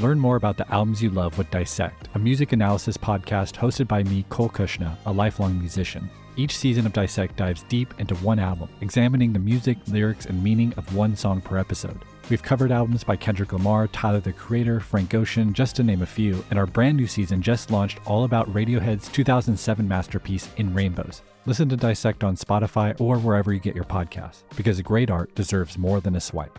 Learn more about the albums you love with Dissect, a music analysis podcast hosted by me, Cole Cuchna, a lifelong musician. Each season of Dissect dives deep into one album, examining the music, lyrics, and meaning of one song per episode. We've covered albums by Kendrick Lamar, Tyler the Creator, Frank Ocean, just to name a few, and our brand new season just launched all about Radiohead's 2007 masterpiece, In Rainbows. Listen to Dissect on Spotify or wherever you get your podcasts, because great art deserves more than a swipe.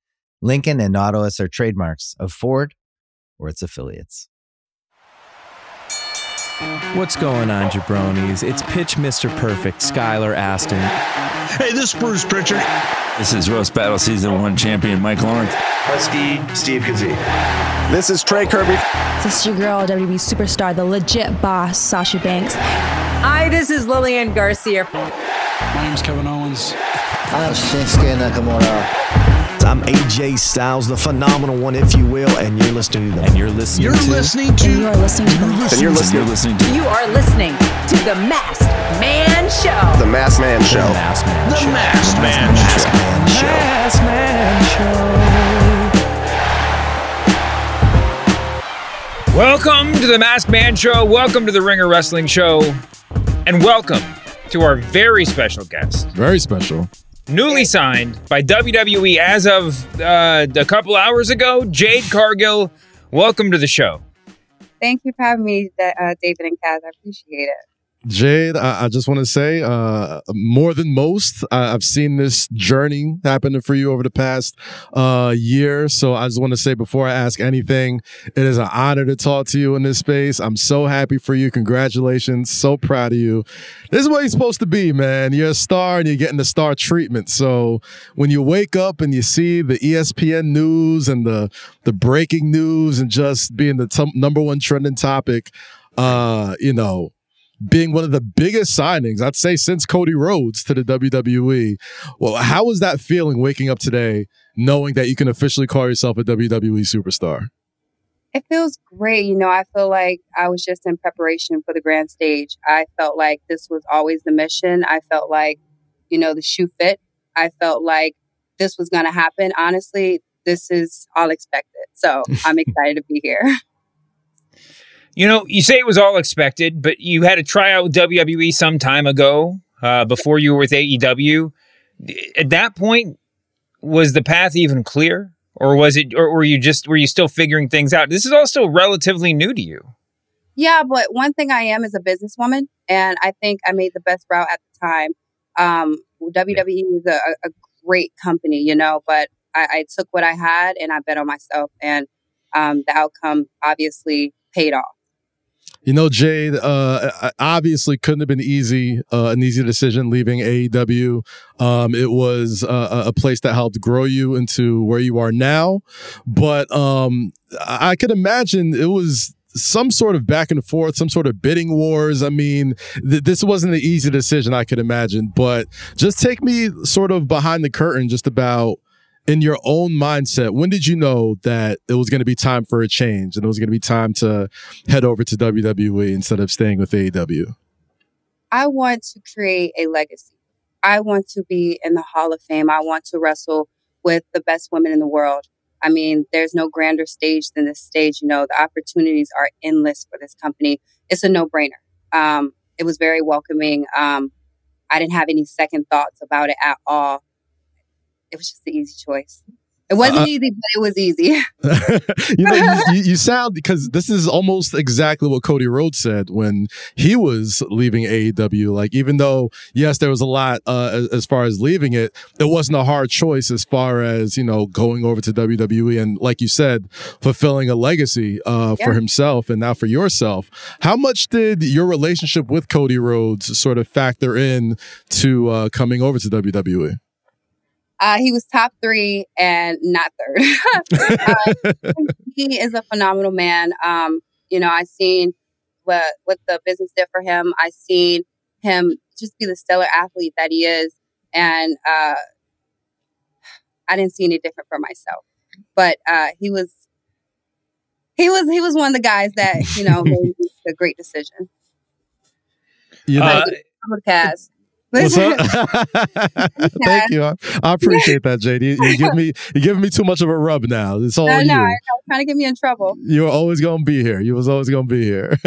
Lincoln and Nautilus are trademarks of Ford or its affiliates. What's going on, jabronis? It's Pitch Mr. Perfect, Skylar Astin. Hey, this is Bruce Pritchard. This is Roast Battle Season 1 champion Mike Lawrence. Husky Steve Kazee. This is Trey Kirby. This is your girl, WWE superstar, the legit boss, Sasha Banks. Hi, this is Lillian Garcia. My name's Kevin Owens. I'm Shinsuke Nakamura. I'm AJ Styles, the phenomenal one, if you will, and you're listening to the. And you're listening You're to. listening to. And you are listening to And you're listening, You're listening to. You are listening to the Masked Man Show. The Mass Man Show. The Masked Man The Show. Masked Man Masked Show. Man Show. Masked Man Welcome to the Masked Man Show. Welcome to the Ringer Wrestling Show. And welcome to our very special guest, Very special. Newly signed by WWE as of uh, a couple hours ago, Jade Cargill. Welcome to the show. Thank you for having me, uh, David and Kaz. I appreciate it. Jade, I, I just want to say, uh, more than most, I, I've seen this journey happening for you over the past uh, year. So I just want to say, before I ask anything, it is an honor to talk to you in this space. I'm so happy for you. Congratulations. So proud of you. This is what you're supposed to be, man. You're a star and you're getting the star treatment. So when you wake up and you see the ESPN news and the the breaking news and just being the t- number one trending topic, uh, you know, being one of the biggest signings, I'd say, since Cody Rhodes to the WWE. Well, how was that feeling waking up today, knowing that you can officially call yourself a WWE superstar? It feels great. You know, I feel like I was just in preparation for the grand stage. I felt like this was always the mission. I felt like, you know, the shoe fit. I felt like this was going to happen. Honestly, this is all expected. So I'm excited to be here. You know, you say it was all expected, but you had a tryout with WWE some time ago uh, before you were with AEW. At that point, was the path even clear? Or was it, or were you just, were you still figuring things out? This is all still relatively new to you. Yeah, but one thing I am is a businesswoman, and I think I made the best route at the time. Um, WWE is a, a great company, you know, but I, I took what I had and I bet on myself, and um, the outcome obviously paid off. You know, Jade, uh, obviously couldn't have been easy, uh, an easy decision leaving AEW. Um, it was uh, a place that helped grow you into where you are now. But um, I could imagine it was some sort of back and forth, some sort of bidding wars. I mean, th- this wasn't an easy decision, I could imagine. But just take me sort of behind the curtain just about in your own mindset, when did you know that it was going to be time for a change and it was going to be time to head over to WWE instead of staying with AEW? I want to create a legacy. I want to be in the Hall of Fame. I want to wrestle with the best women in the world. I mean, there's no grander stage than this stage. You know, the opportunities are endless for this company. It's a no brainer. Um, it was very welcoming. Um, I didn't have any second thoughts about it at all. It was just the easy choice. It wasn't uh, easy, but it was easy. you know, you, you, sound because this is almost exactly what Cody Rhodes said when he was leaving AEW. Like, even though yes, there was a lot uh, as, as, far as leaving it, it wasn't a hard choice as far as you know going over to WWE and, like you said, fulfilling a legacy uh, yeah. for himself and now for yourself. How much did your relationship with Cody Rhodes sort of factor in to uh, coming over to WWE? Uh, he was top three and not third. uh, he is a phenomenal man. Um, you know, I seen what what the business did for him. I seen him just be the stellar athlete that he is, and uh, I didn't see any different for myself. But uh, he was he was he was one of the guys that you know made a great decision. You know, uh, I'm a cast. What's up? Thank you. I, I appreciate that, JD. You, you give me you giving me too much of a rub now. It's all no, you. No, trying to get me in trouble. You were always gonna be here. You was always gonna be here.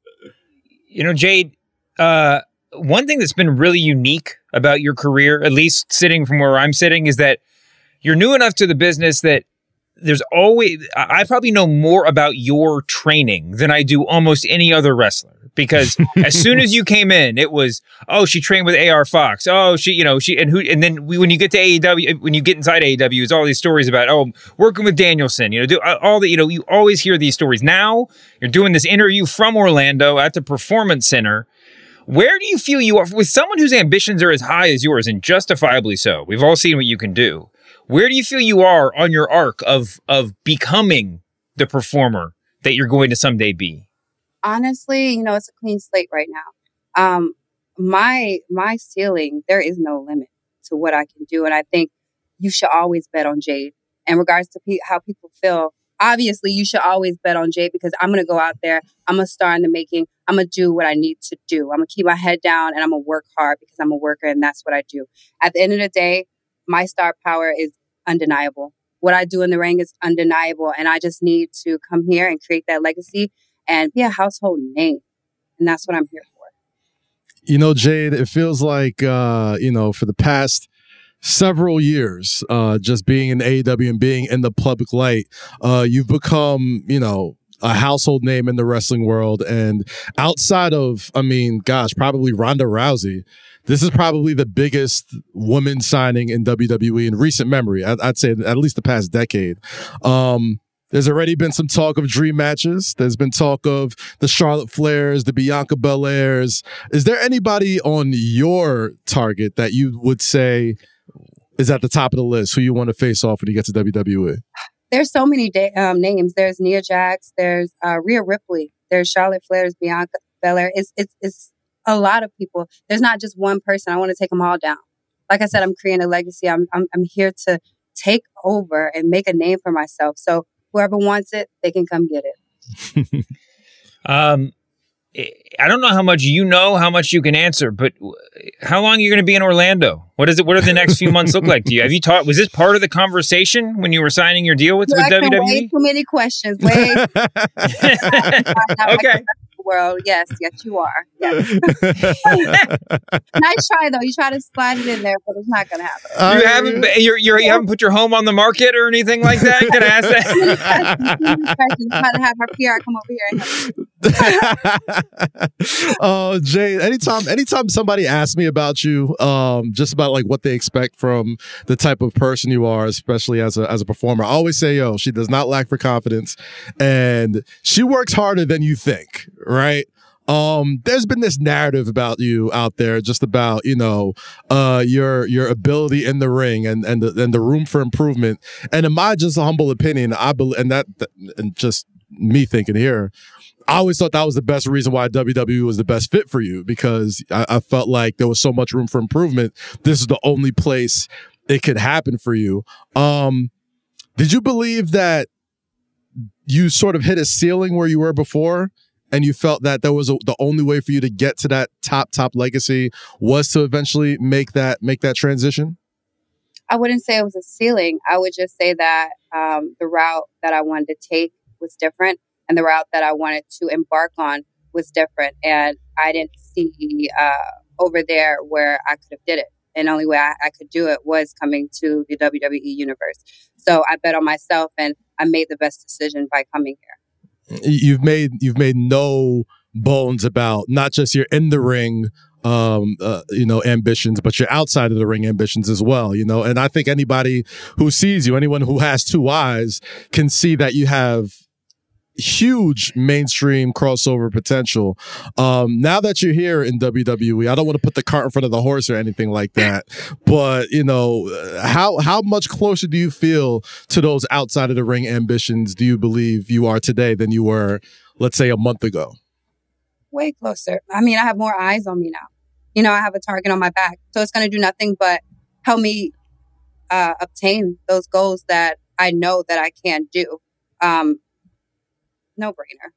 you know, Jade. Uh, one thing that's been really unique about your career, at least sitting from where I'm sitting, is that you're new enough to the business that there's always I probably know more about your training than I do almost any other wrestler because as soon as you came in, it was oh she trained with AR Fox. Oh she you know she and who and then we, when you get to AEW when you get inside AEW, it's all these stories about oh working with Danielson. You know do uh, all the you know you always hear these stories. Now you're doing this interview from Orlando at the Performance Center. Where do you feel you are with someone whose ambitions are as high as yours and justifiably so? We've all seen what you can do. Where do you feel you are on your arc of of becoming the performer that you're going to someday be? honestly, you know, it's a clean slate right now. Um, my my ceiling, there is no limit to what I can do, and I think you should always bet on Jade. In regards to pe- how people feel, obviously you should always bet on Jade because I'm gonna go out there, I'm a star in the making, I'm gonna do what I need to do. I'm gonna keep my head down and I'm gonna work hard because I'm a worker and that's what I do. At the end of the day, my star power is undeniable. What I do in the ring is undeniable, and I just need to come here and create that legacy and be a household name. And that's what I'm here for. You know, Jade, it feels like, uh, you know, for the past several years, uh, just being in AEW and being in the public light, uh, you've become, you know, a household name in the wrestling world. And outside of, I mean, gosh, probably Ronda Rousey, this is probably the biggest woman signing in WWE in recent memory. I'd, I'd say at least the past decade. Um, there's already been some talk of dream matches. There's been talk of the Charlotte Flairs, the Bianca Belairs. Is there anybody on your target that you would say is at the top of the list who you want to face off when you get to WWE? There's so many da- um, names. There's Nia Jax. There's uh, Rhea Ripley. There's Charlotte Flairs, Bianca Belair. It's, it's, it's a lot of people. There's not just one person. I want to take them all down. Like I said, I'm creating a legacy. I'm, I'm, I'm here to take over and make a name for myself. So whoever wants it, they can come get it. um, I don't know how much you know, how much you can answer, but how long are you going to be in Orlando? What is it? What do the next few months look like to you? Have you taught? Was this part of the conversation when you were signing your deal with, with WWE? Way too many questions. Way. okay world. Yes, yes, you are. Yes. nice try though. You try to slide it in there, but it's not going to happen. Uh, you haven't. You're, you're, you haven't put your home on the market or anything like that. Can I ask that? Try to have our PR come over here. oh, Jay. Anytime, anytime somebody asks me about you, um, just about like what they expect from the type of person you are, especially as a as a performer, I always say, "Yo, she does not lack for confidence, and she works harder than you think." right? Um, there's been this narrative about you out there, just about you know, uh, your your ability in the ring and and the, and the room for improvement. And in my just humble opinion, I believe, and that and just me thinking here, I always thought that was the best reason why WWE was the best fit for you because I, I, felt like there was so much room for improvement. This is the only place it could happen for you. Um, did you believe that you sort of hit a ceiling where you were before? and you felt that that was a, the only way for you to get to that top top legacy was to eventually make that make that transition i wouldn't say it was a ceiling i would just say that um, the route that i wanted to take was different and the route that i wanted to embark on was different and i didn't see uh, over there where i could have did it and only way I, I, could do it was coming to the WWE universe. So I bet on myself, and I made the best decision by coming here. You've made you've made no bones about not just your in the ring um uh, you know ambitions but your outside of the ring ambitions as well you know and i think anybody who sees you anyone who has two eyes can see that you have huge mainstream crossover potential. Um, now that you're here in WWE, I don't want to put the cart in front of the horse or anything like that, but you know, how how much closer do you feel to those outside of the ring ambitions? Do you believe you are today than you were, let's say, a month ago? Way closer. I mean, I have more eyes on me now. You know, I have a target on my back, so it's going to do nothing but help me uh, obtain those goals that I know that I can do. Um, no brainer.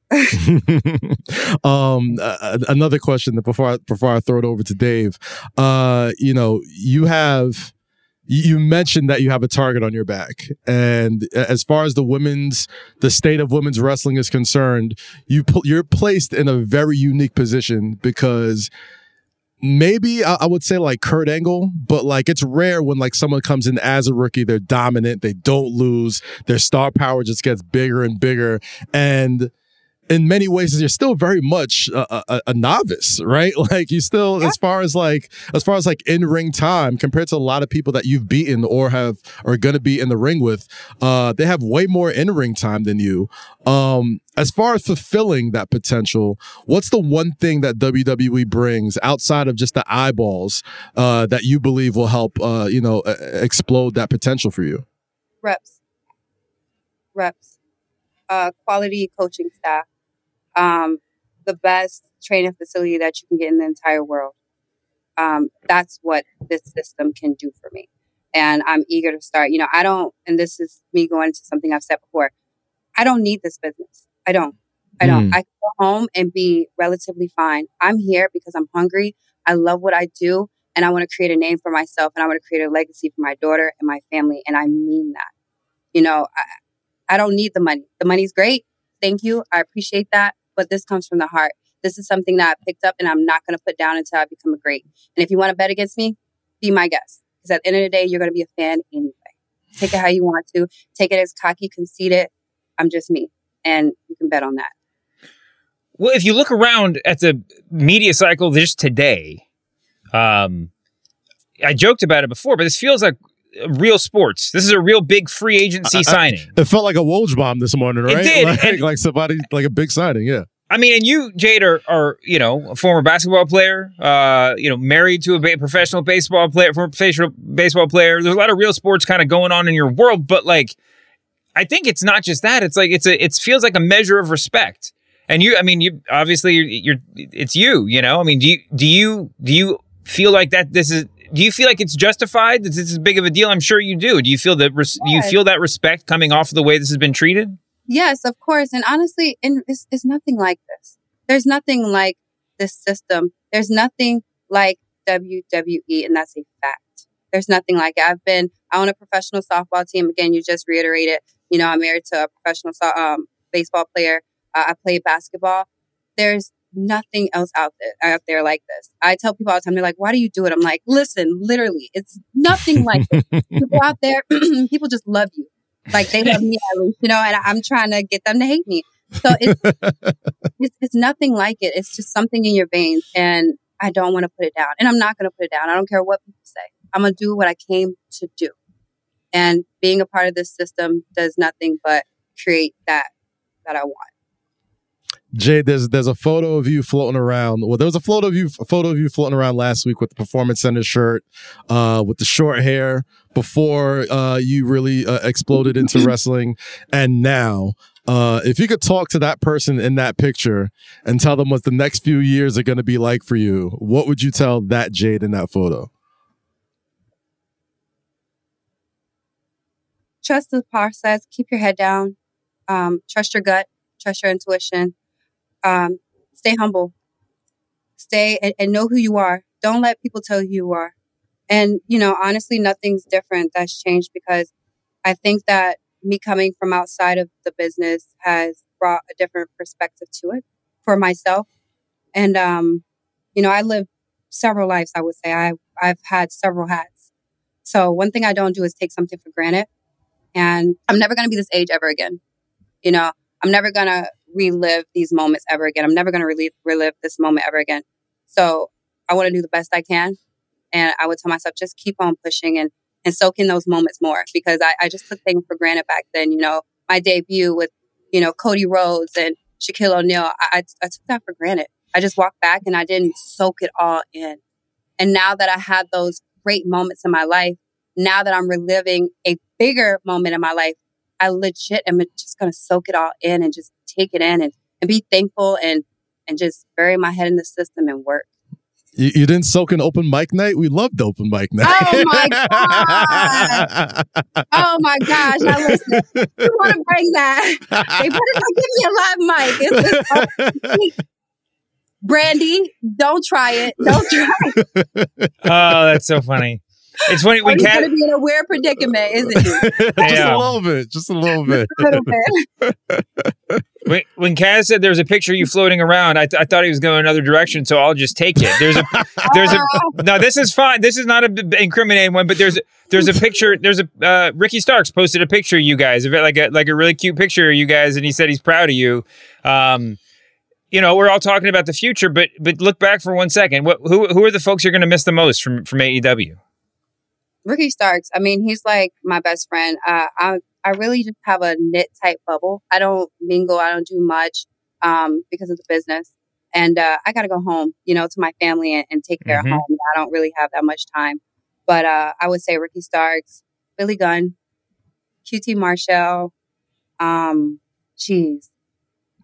um, uh, another question that before I, before I throw it over to Dave, uh, you know, you have you mentioned that you have a target on your back and as far as the women's the state of women's wrestling is concerned you you're placed in a very unique position because maybe I, would say like Kurt Angle, but like it's rare when like someone comes in as a rookie, they're dominant, they don't lose, their star power just gets bigger and bigger. And in many ways you're still very much a, a, a novice right? Like you still yeah. as far as like as far as like in ring time compared to a lot of people that you've beaten or have are gonna be in the ring with uh they have way more in ring time than you. Um as far as fulfilling that potential what's the one thing that wwe brings outside of just the eyeballs uh that you believe will help uh you know explode that potential for you? Reps. Reps. Uh quality coaching staff um, the best training facility that you can get in the entire world. Um, that's what this system can do for me. And I'm eager to start. You know, I don't, and this is me going to something I've said before. I don't need this business. I don't. I don't. Mm. I can go home and be relatively fine. I'm here because I'm hungry. I love what I do and I want to create a name for myself and I want to create a legacy for my daughter and my family. And I mean that. You know, I, I don't need the money. The money's great. Thank you. I appreciate that but this comes from the heart. This is something that I picked up and I'm not going to put down until I become a great. And if you want to bet against me, be my guest. Because at the end of the day, you're going to be a fan anyway. Take it how you want to. Take it as cocky, conceited. I'm just me. And you can bet on that. Well, if you look around at the media cycle just today, um, I joked about it before, but this feels like real sports. This is a real big free agency I, signing. I, it felt like a Woj bomb this morning, right? It did. Like, and, like somebody, like a big signing, yeah. I mean, and you, Jade, are, are you know a former basketball player, uh, you know, married to a ba- professional baseball player, former professional baseball player. There's a lot of real sports kind of going on in your world, but like, I think it's not just that. It's like it's a it feels like a measure of respect. And you, I mean, you obviously you're, you're it's you. You know, I mean, do you do you do you feel like that this is do you feel like it's justified that this is big of a deal? I'm sure you do. Do you feel that? Res- yes. Do you feel that respect coming off of the way this has been treated? Yes, of course. And honestly, in, it's, it's nothing like this. There's nothing like this system. There's nothing like WWE, and that's a fact. There's nothing like it. I've been, I own a professional softball team. Again, you just reiterated, you know, I'm married to a professional so- um, baseball player. Uh, I play basketball. There's nothing else out there out there like this. I tell people all the time, they're like, "Why do you do it?" I'm like, "Listen, literally, it's nothing like this. people out there, people just love you, like they love me at least, you know." And I'm trying to get them to hate me. So it's, it's it's nothing like it. It's just something in your veins, and I don't want to put it down, and I'm not going to put it down. I don't care what people say. I'm gonna do what I came to do, and being a part of this system does nothing but create that that I want. Jay, there's there's a photo of you floating around. Well, there was a photo of you photo of you floating around last week with the performance center shirt, uh, with the short hair before uh, you really uh, exploded into wrestling, and now. Uh, if you could talk to that person in that picture and tell them what the next few years are going to be like for you, what would you tell that Jade in that photo? Trust the process. Keep your head down. Um, trust your gut. Trust your intuition um, stay humble, stay and, and know who you are. Don't let people tell you who you are. And, you know, honestly, nothing's different that's changed because I think that me coming from outside of the business has brought a different perspective to it for myself. And, um, you know, I lived several lives, I would say. I I've had several hats. So one thing I don't do is take something for granted. And I'm never going to be this age ever again. You know, I'm never going to relive these moments ever again. I'm never going to relive, relive this moment ever again. So I want to do the best I can. And I would tell myself, just keep on pushing and, and soak in those moments more because I, I just took things for granted back then. You know, my debut with, you know, Cody Rhodes and Shaquille O'Neal, I, I, I took that for granted. I just walked back and I didn't soak it all in. And now that I had those great moments in my life, now that I'm reliving a bigger moment in my life, I legit am just going to soak it all in and just take it in and, and be thankful and, and just bury my head in the system and work. You, you, didn't soak an open mic night? We loved open mic night. Oh my god! oh my gosh! Now listen, you want to bring that? They better not give me a live mic. It's, it's, Brandy, don't try it. Don't try it. oh, that's so funny. It's funny when Cat going to be in a weird predicament, isn't it? just a little bit, just a little bit. a little bit. when, when Kaz said there's a picture of you floating around, I, th- I thought he was going another direction, so I'll just take it. There's a, there's a. No, this is fine. This is not a incriminating one, but there's there's a picture. There's a uh, Ricky Starks posted a picture of you guys, like a like a really cute picture of you guys, and he said he's proud of you. Um, you know, we're all talking about the future, but but look back for one second. What who who are the folks you're going to miss the most from from AEW? Ricky Starks. I mean, he's like my best friend. Uh, I I really just have a knit type bubble. I don't mingle. I don't do much um, because of the business, and uh, I got to go home, you know, to my family and, and take care mm-hmm. of home. I don't really have that much time, but uh, I would say Ricky Starks, Billy Gunn, QT Marshall. Um, geez,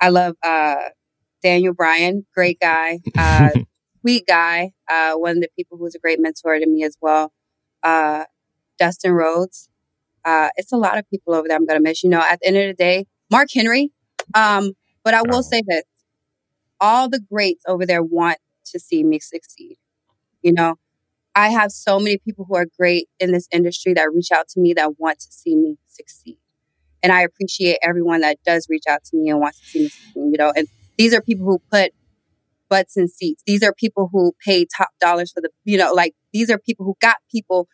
I love uh, Daniel Bryan, great guy, uh, sweet guy, uh, one of the people who was a great mentor to me as well. Uh, Dustin Rhodes. Uh, it's a lot of people over there I'm going to miss. You know, at the end of the day, Mark Henry. Um, but I will oh. say this all the greats over there want to see me succeed. You know, I have so many people who are great in this industry that reach out to me that want to see me succeed. And I appreciate everyone that does reach out to me and wants to see me succeed, you know, and these are people who put butts in seats. These are people who pay top dollars for the, you know, like these are people who got people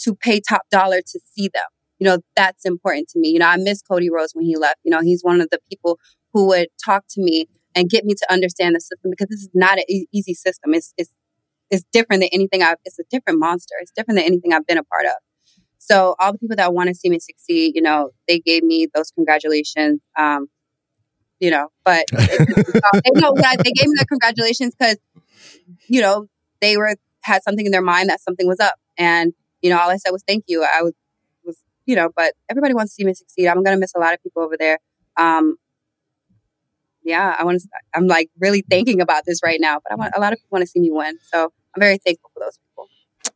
to pay top dollar to see them. You know, that's important to me. You know, I miss Cody Rhodes when he left. You know, he's one of the people who would talk to me and get me to understand the system because this is not an e- easy system. It's, it's, it's different than anything I've, it's a different monster. It's different than anything I've been a part of. So all the people that want to see me succeed, you know, they gave me those congratulations. Um, you know, but they know they gave me the congratulations because, you know, they were had something in their mind that something was up. And, you know, all I said was thank you. I was, was you know, but everybody wants to see me succeed. I'm going to miss a lot of people over there. Um, yeah, I want to, I'm like really thinking about this right now, but I want, a lot of people want to see me win. So I'm very thankful for those people.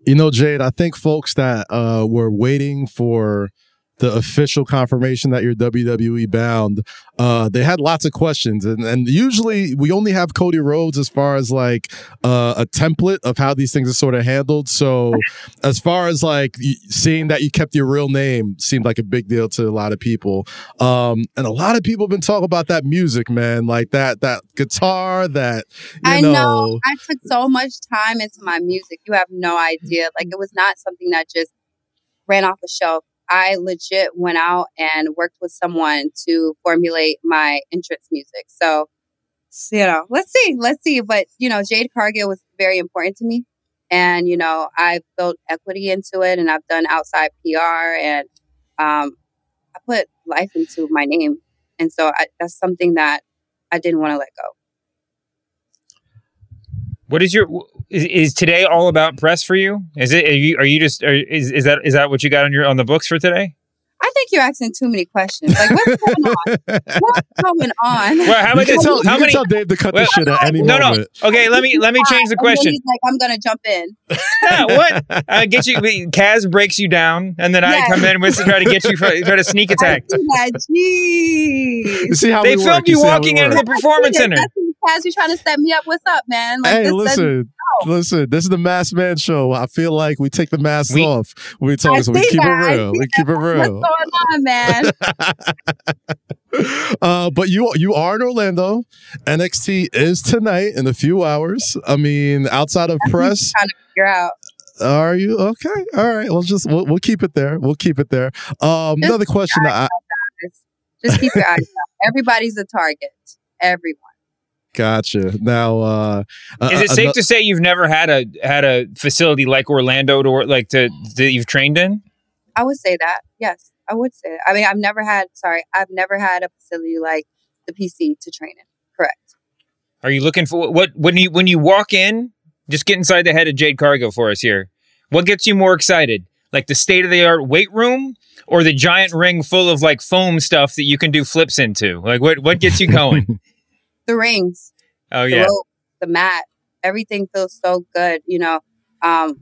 You know, Jade, I think folks that uh, were waiting for the official confirmation that you're WWE bound, uh, they had lots of questions. And, and usually we only have Cody Rhodes as far as like uh, a template of how these things are sort of handled. So as far as like seeing that you kept your real name seemed like a big deal to a lot of people. Um, and a lot of people have been talking about that music, man, like that, that guitar, that, I know. know. I took so much time into my music. You have no idea. Like it was not something that just ran off a shelf I legit went out and worked with someone to formulate my entrance music. So, you know, let's see, let's see. But, you know, Jade Cargill was very important to me. And, you know, I built equity into it and I've done outside PR and um, I put life into my name. And so I, that's something that I didn't want to let go. What is your is, is today all about press for you? Is it are you are you just are, is is that is that what you got on your on the books for today? I think you're asking too many questions. Like, what's going on? what's going on? Well, how many? Tell, how many? Tell Dave to cut well, the shit at any no, moment. No, no Okay, let me let me change the question. He's like, I'm gonna jump in. yeah, what? Uh, get you. Kaz breaks you down, and then yes. I come in with to try to get you for, try to sneak attack. Jeez. You see how they filmed you, you walking into the performance center. Kaz, you trying to set me up. What's up, man? Like, hey, listen, listen. This is the Masked Man show. I feel like we take the masks we, off. We talk, so we keep that. it real. We keep it real. What's going on, man? uh, but you you are in Orlando. NXT is tonight in a few hours. I mean, outside of press, trying to figure out. Are you okay? All right. We'll just we'll, we'll keep it there. We'll keep it there. Um, another question that I, just keep your eyes out. Everybody's a target. Everyone. Gotcha. Now, uh, is it safe to say you've never had a had a facility like Orlando to like to that you've trained in? I would say that. Yes, I would say. That. I mean, I've never had. Sorry, I've never had a facility like the PC to train in. Correct. Are you looking for what when you when you walk in? Just get inside the head of Jade Cargill for us here. What gets you more excited? Like the state of the art weight room or the giant ring full of like foam stuff that you can do flips into? Like what what gets you going? the rings. Oh yeah. The, rope, the mat. Everything feels so good. You know, um,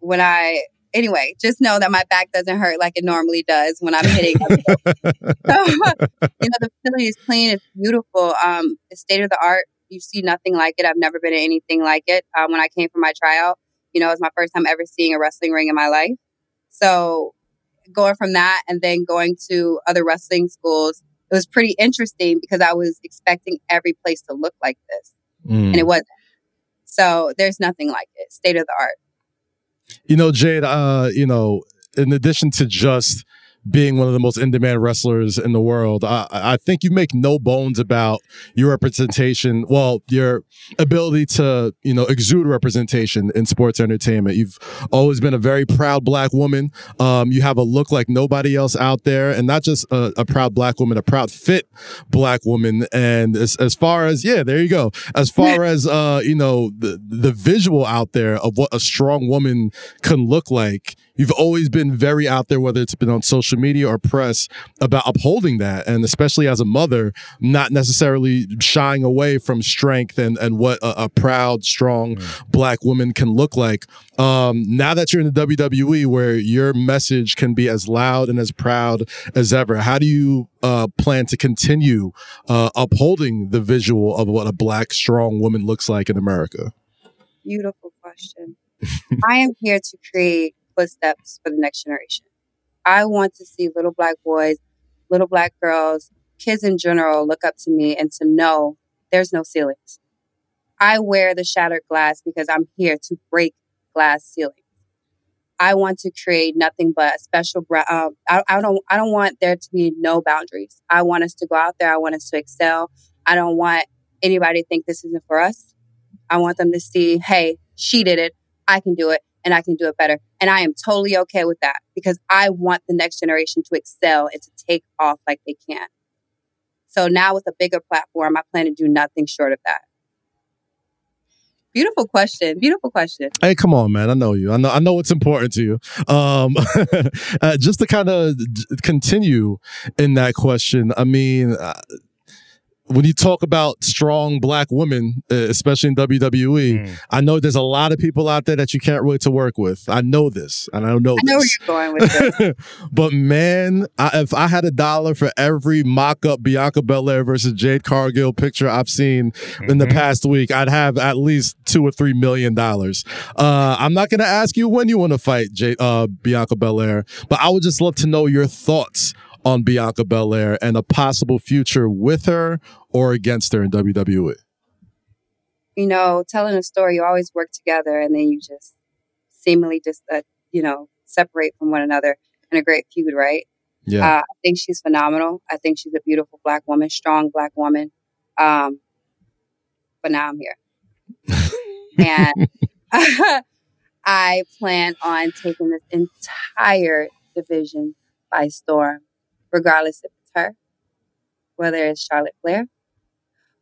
when I anyway, just know that my back doesn't hurt like it normally does when I'm hitting. so, you know, the facility is clean. It's beautiful. Um, it's state of the art. You see nothing like it. I've never been in anything like it. Um, when I came for my tryout, you know, it was my first time ever seeing a wrestling ring in my life. So going from that and then going to other wrestling schools, it was pretty interesting because I was expecting every place to look like this, mm. and it wasn't. So there's nothing like it. State of the art. You know, Jade. Uh, you know, in addition to just being one of the most in demand wrestlers in the world. I, I think you make no bones about your representation. Well, your ability to, you know, exude representation in sports entertainment. You've always been a very proud black woman. Um, you have a look like nobody else out there, and not just a, a proud black woman, a proud fit black woman. And as, as far as, yeah, there you go. As far as, uh, you know, the, the visual out there of what a strong woman can look like, you've always been very out there, whether it's been on social media or press, about upholding that. And especially as a mother, not necessarily shying away from strength and, and what a, a proud, strong mm. black woman can look like. Um, now that you're in the WWE where your message can be as loud and as proud as ever, how do you uh, plan to continue uh, upholding the visual of what a black, strong woman looks like in America? Beautiful question. I am here to create footsteps for the next generation. I want to see little black boys, little black girls, kids in general look up to me and to know there's no ceilings. I wear the shattered glass because I'm here to break glass ceilings. I want to create nothing but a special. Um, I, I don't. I don't want there to be no boundaries. I want us to go out there. I want us to excel. I don't want anybody to think this isn't for us. I want them to see, hey, she did it. I can do it and I can do it better. And I am totally okay with that because I want the next generation to excel and to take off like they can. So now with a bigger platform, I plan to do nothing short of that. Beautiful question. Beautiful question. Hey, come on, man. I know you. I know. I know what's important to you. Um, uh, just to kind of continue in that question. I mean, uh, when you talk about strong black women, uh, especially in WWE, mm. I know there's a lot of people out there that you can't really to work with. I know this, and I don't know. I know this. where you're going with it. but man, I, if I had a dollar for every mock-up Bianca Belair versus Jade Cargill picture I've seen mm-hmm. in the mm-hmm. past week, I'd have at least two or three million dollars. Uh, I'm not going to ask you when you want to fight Jade, uh, Bianca Belair, but I would just love to know your thoughts on Bianca Belair and a possible future with her or against her in WWE? You know, telling a story, you always work together and then you just seemingly just, uh, you know, separate from one another in a great feud, right? Yeah. Uh, I think she's phenomenal. I think she's a beautiful black woman, strong black woman. Um, but now I'm here. and I plan on taking this entire division by storm regardless if it's her, whether it's Charlotte Flair,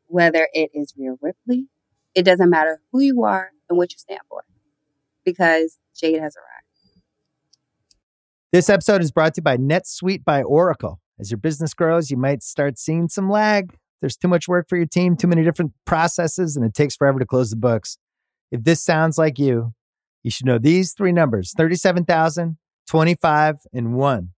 whether it is Rhea Ripley. It doesn't matter who you are and what you stand for because Jade has arrived. This episode is brought to you by NetSuite by Oracle. As your business grows, you might start seeing some lag. There's too much work for your team, too many different processes, and it takes forever to close the books. If this sounds like you, you should know these three numbers 37,000, 25, and 1.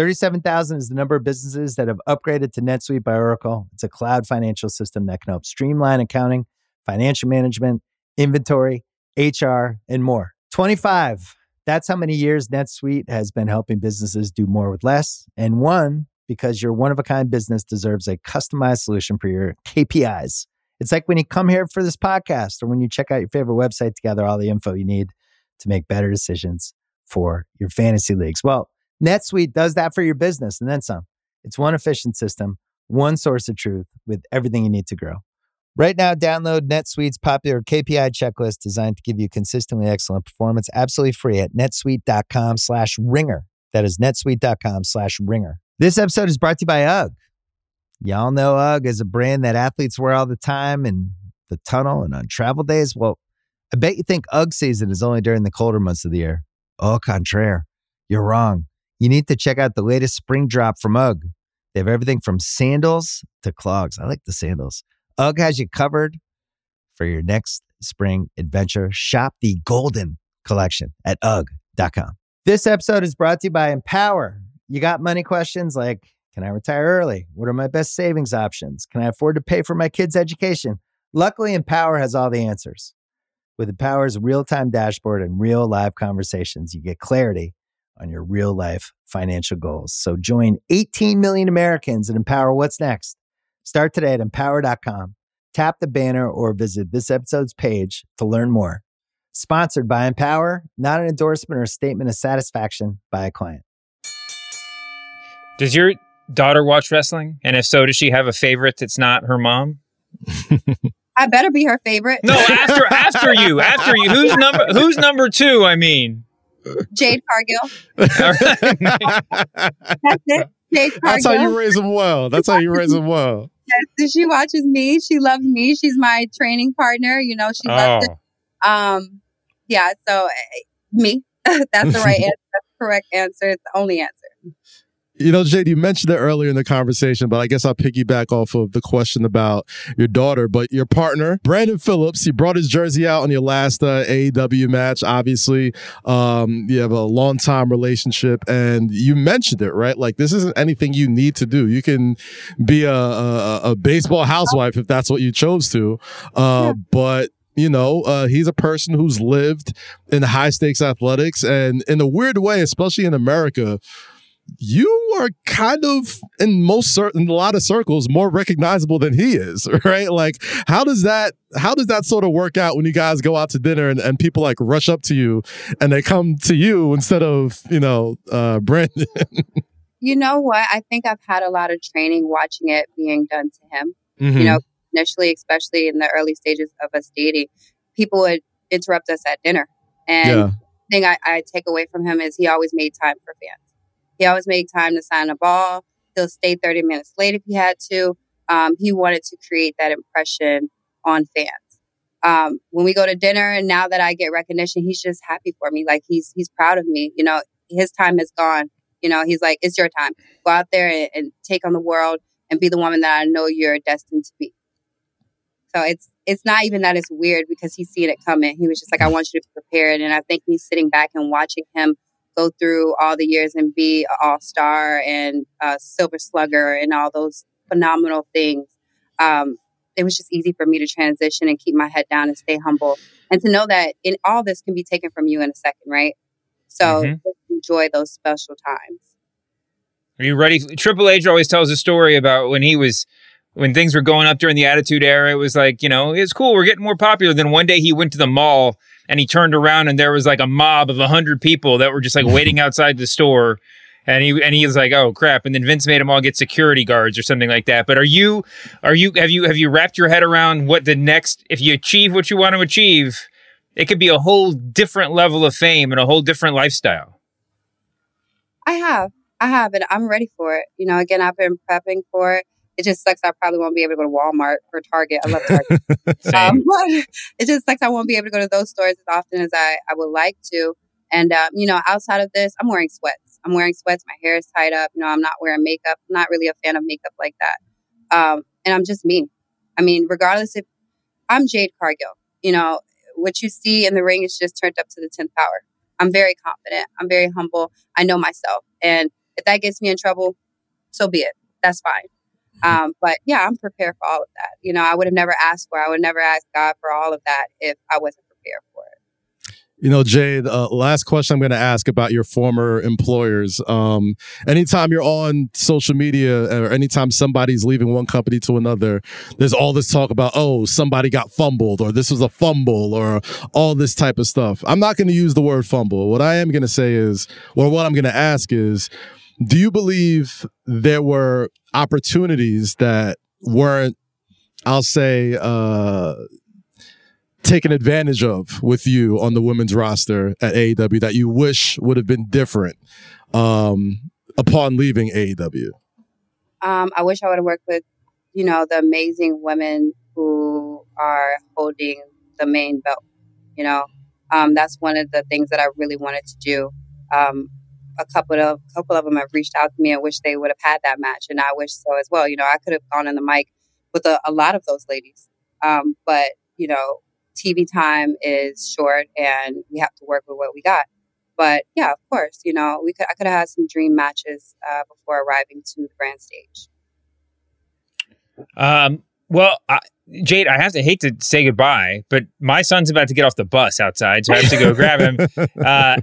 37,000 is the number of businesses that have upgraded to NetSuite by Oracle. It's a cloud financial system that can help streamline accounting, financial management, inventory, HR, and more. 25. That's how many years NetSuite has been helping businesses do more with less. And one, because your one of a kind business deserves a customized solution for your KPIs. It's like when you come here for this podcast or when you check out your favorite website to gather all the info you need to make better decisions for your fantasy leagues. Well, NetSuite does that for your business and then some. It's one efficient system, one source of truth with everything you need to grow. Right now, download NetSuite's popular KPI checklist designed to give you consistently excellent performance absolutely free at netsuite.com slash ringer. That is netsuite.com slash ringer. This episode is brought to you by UGG. Y'all know UGG is a brand that athletes wear all the time in the tunnel and on travel days. Well, I bet you think UGG season is only during the colder months of the year. Au contraire, you're wrong. You need to check out the latest spring drop from UGG. They have everything from sandals to clogs. I like the sandals. UGG has you covered for your next spring adventure. Shop the Golden Collection at UGG.com. This episode is brought to you by Empower. You got money questions like Can I retire early? What are my best savings options? Can I afford to pay for my kids' education? Luckily, Empower has all the answers. With Empower's real time dashboard and real live conversations, you get clarity on your real life financial goals. So join 18 million Americans and empower what's next. Start today at empower.com. Tap the banner or visit this episode's page to learn more. Sponsored by Empower, not an endorsement or statement of satisfaction by a client. Does your daughter watch wrestling? And if so, does she have a favorite that's not her mom? I better be her favorite. No, after after you, after you. Who's number who's number 2, I mean? Jade Cargill. That's it. Jade Cargill. That's how you raise them well. That's how you raise them well. Yes, she watches me. She loves me. She's my training partner. You know, she loves Oh. it. Um, yeah. So eh, me. That's the right answer. That's the correct answer. It's the only answer. You know, Jade, you mentioned it earlier in the conversation, but I guess I'll piggyback off of the question about your daughter. But your partner, Brandon Phillips, he brought his jersey out on your last uh, AEW match. Obviously, um, you have a long time relationship, and you mentioned it, right? Like this isn't anything you need to do. You can be a, a, a baseball housewife if that's what you chose to. Uh, But you know, uh, he's a person who's lived in high stakes athletics, and in a weird way, especially in America you are kind of in most certain a lot of circles more recognizable than he is right like how does that how does that sort of work out when you guys go out to dinner and, and people like rush up to you and they come to you instead of you know uh brandon You know what? I think I've had a lot of training watching it being done to him. Mhm. You know, initially, especially in the early stages of us dating, people would interrupt us at dinner. And Yeah. the thing I, I take away from him is he always made time for fans. He always made time to sign a ball. He'll stay 30 minutes late if he had to. Um, he wanted to create that impression on fans. Um, when we go to dinner and now that I get recognition, he's just happy for me. Like he's, he's proud of me. You know, his time is gone. You know, he's like, it's your time. Go out there and, and take on the world and be the woman that I know you're destined to be. So it's it's not even that it's weird because he's seen it coming. He was just like, I want you to be prepared. And I think me sitting back and watching him go through all the years and be an all star and a silver slugger and all those phenomenal things. Um, it was just easy for me to transition and keep my head down and stay humble and to know that in all this can be taken from you in a second, right? So Mhm. enjoy those special times. Are you ready? Triple H always tells a story about when he was when things were going up during the Attitude Era. It was like you know it's cool, we're getting more popular. Then one day he went to the mall and he turned around and there was like a mob of a hundred people that were just like waiting outside the store. And he and he was like, "Oh crap!" And then Vince made them all get security guards or something like that. But are you, are you, have you, have you wrapped your head around what the next? If you achieve what you want to achieve, it could be a whole different level of fame and a whole different lifestyle. I have. I have, and I'm ready for it. You know, again, I've been prepping for it. It just sucks. I probably won't be able to go to Walmart or Target. I love Target. um, it just sucks. I won't be able to go to those stores as often as I, I would like to. And, um, you know, outside of this, I'm wearing sweats. I'm wearing sweats. My hair is tied up. You know, I'm not wearing makeup. I'm not really a fan of makeup like that. Um, and I'm just me. I mean, regardless if I'm Jade Cargill, you know, what you see in the ring is just turned up to the 10th power. I'm very confident. I'm very humble. I know myself. And if that gets me in trouble, so be it. That's fine. Um, but yeah, I'm prepared for all of that. You know, I would have never asked for, I would never ask God for all of that if I wasn't prepared for it. You know, Jade, uh, last question I'm going to ask about your former employers. Um, anytime you're on social media or anytime somebody's leaving one company to another, there's all this talk about, oh, somebody got fumbled or this was a fumble or all this type of stuff. I'm not going to use the word fumble. What I am going to say is, or what I'm going to ask is, do you believe there were opportunities that weren't, I'll say, uh, taken advantage of with you on the women's roster at AEW that you wish would have been different um, upon leaving AEW? Um, I wish I would have worked with, you know, the amazing women who are holding the main belt. You know, um, that's one of the things that I really wanted to do. Um, a couple of couple of them have reached out to me and wish they would have had that match, and I wish so as well. You know, I could have gone in the mic with a, a lot of those ladies, um, but you know, TV time is short and we have to work with what we got. But yeah, of course, you know, we could I could have had some dream matches uh, before arriving to the grand stage. Um, well, I, Jade, I have to hate to say goodbye, but my son's about to get off the bus outside, so I have to go grab him. Uh,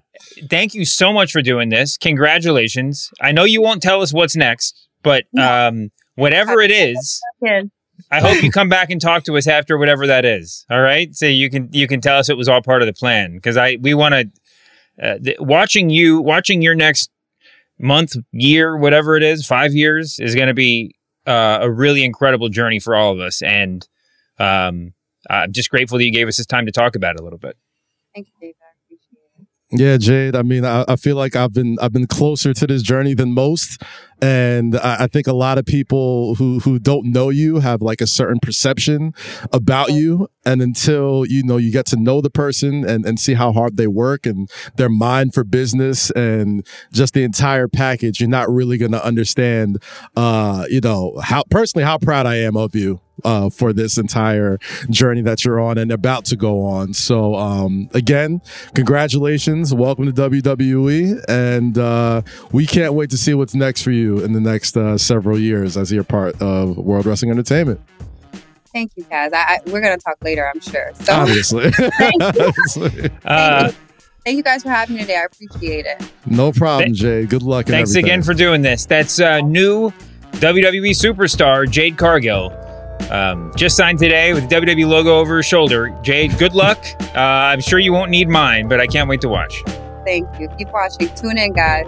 thank you so much for doing this. Congratulations. I know you won't tell us what's next, but um, whatever it is, I hope you come back and talk to us after whatever that is. All right, so you can you can tell us it was all part of the plan because I we want to uh, th- watching you watching your next month, year, whatever it is, five years is going to be uh, a really incredible journey for all of us, and um, I'm just grateful that you gave us this time to talk about it a little bit. Thank you, David. Yeah, Jade. I mean, I, I, feel like I've been I've been closer to this journey than most, and I, I, think a lot of people who who don't know you have like a certain perception about you, and until you know you get to know the person and and see how hard they work and their mind for business and just the entire package, you're not really going to understand, uh, you know, how personally how proud I am of you uh, for this entire journey that you're on and about to go on. So, um, again, congratulations. Welcome to WWE. And uh, we can't wait to see what's next for you in the next uh, several years as you're part of World Wrestling Entertainment. Thank you, guys. I, I, we're going to talk later, I'm sure. So, Obviously. thank, you. Uh, thank you guys for having me today. I appreciate it. No problem, th- Jay. Good luck. Thanks again for doing this. That's uh, new WWE superstar Jade Cargill. Um, just signed today with the WWE logo over his shoulder. Jade, good luck. Uh, I'm sure you won't need mine, but I can't wait to watch. Thank you. Keep watching. Tune in, guys.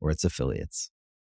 or its affiliates.